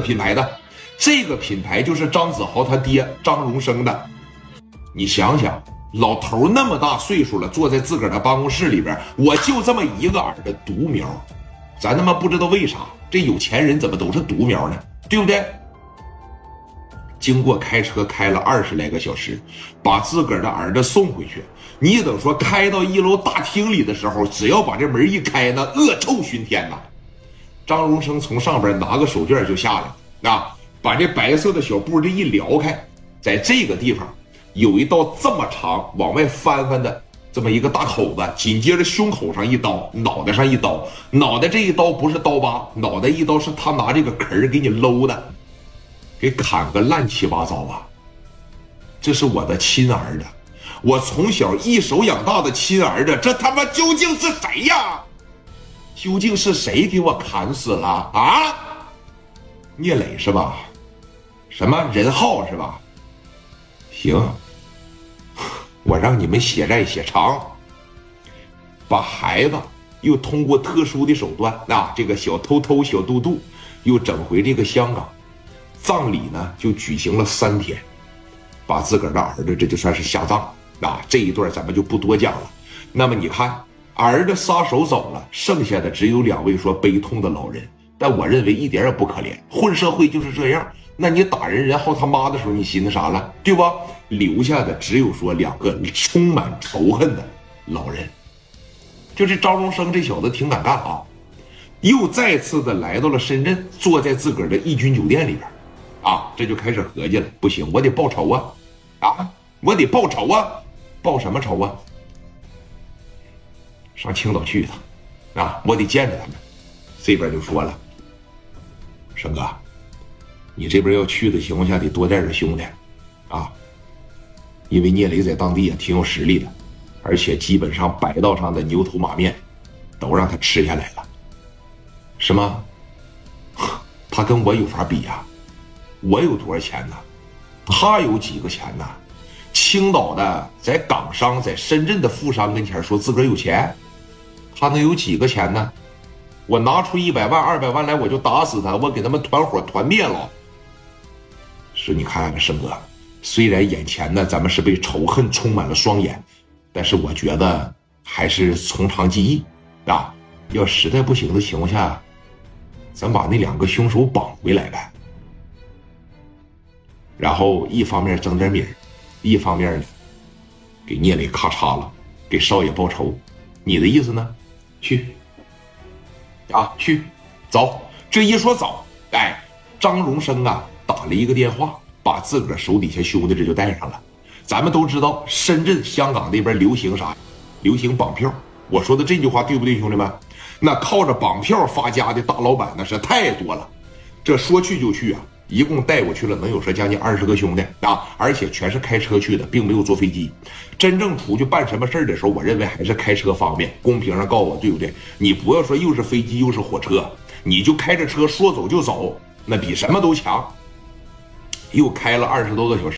品牌的，这个品牌就是张子豪他爹张荣生的。你想想，老头那么大岁数了，坐在自个儿的办公室里边，我就这么一个耳朵独苗，咱他妈不知道为啥这有钱人怎么都是独苗呢？对不对？经过开车开了二十来个小时，把自个儿的儿子送回去。你等说开到一楼大厅里的时候，只要把这门一开，那恶臭熏天呐！张荣生从上边拿个手绢就下来，啊，把这白色的小布这一撩开，在这个地方有一道这么长往外翻翻的这么一个大口子，紧接着胸口上一刀，脑袋上一刀，脑袋这一刀不是刀疤，脑袋一刀是他拿这个壳给你搂的，给砍个乱七八糟啊！这是我的亲儿子。我从小一手养大的亲儿子，这他妈究竟是谁呀？究竟是谁给我砍死了啊？聂磊是吧？什么任浩是吧？行，我让你们血债血偿，把孩子又通过特殊的手段啊，这个小偷偷小杜杜又整回这个香港，葬礼呢就举行了三天，把自个儿的儿子这就算是下葬。啊，这一段咱们就不多讲了。那么你看，儿子撒手走了，剩下的只有两位说悲痛的老人。但我认为一点也不可怜，混社会就是这样。那你打人，人薅他妈的时候，你寻思啥了，对吧？留下的只有说两个充满仇恨的老人。就这张荣生这小子挺敢干啊，又再次的来到了深圳，坐在自个儿的义军酒店里边，啊，这就开始合计了，不行，我得报仇啊，啊，我得报仇啊。报什么仇啊？上青岛去一趟，啊，我得见着他们。这边就说了，生哥，你这边要去的情况下，得多带点兄弟，啊，因为聂磊在当地也挺有实力的，而且基本上白道上的牛头马面都让他吃下来了，是吗？他跟我有法比呀？我有多少钱呢？他有几个钱呢？青岛的在港商，在深圳的富商跟前说自个儿有钱，他能有几个钱呢？我拿出一百万、二百万来，我就打死他，我给他们团伙团灭了。说你看，生哥，虽然眼前呢咱们是被仇恨充满了双眼，但是我觉得还是从长计议啊。要实在不行的情况下，咱把那两个凶手绑回来呗。然后一方面整点米儿。一方面呢，给聂磊咔嚓了，给少爷报仇。你的意思呢？去啊，去，走。这一说走，哎，张荣生啊，打了一个电话，把自个儿手底下兄弟这就带上了。咱们都知道，深圳、香港那边流行啥？流行绑票。我说的这句话对不对，兄弟们？那靠着绑票发家的大老板那是太多了。这说去就去啊。一共带过去了，能有说将近二十个兄弟啊，而且全是开车去的，并没有坐飞机。真正出去办什么事儿的时候，我认为还是开车方便。公屏上告诉我，对不对？你不要说又是飞机又是火车，你就开着车说走就走，那比什么都强。又开了二十多个小时。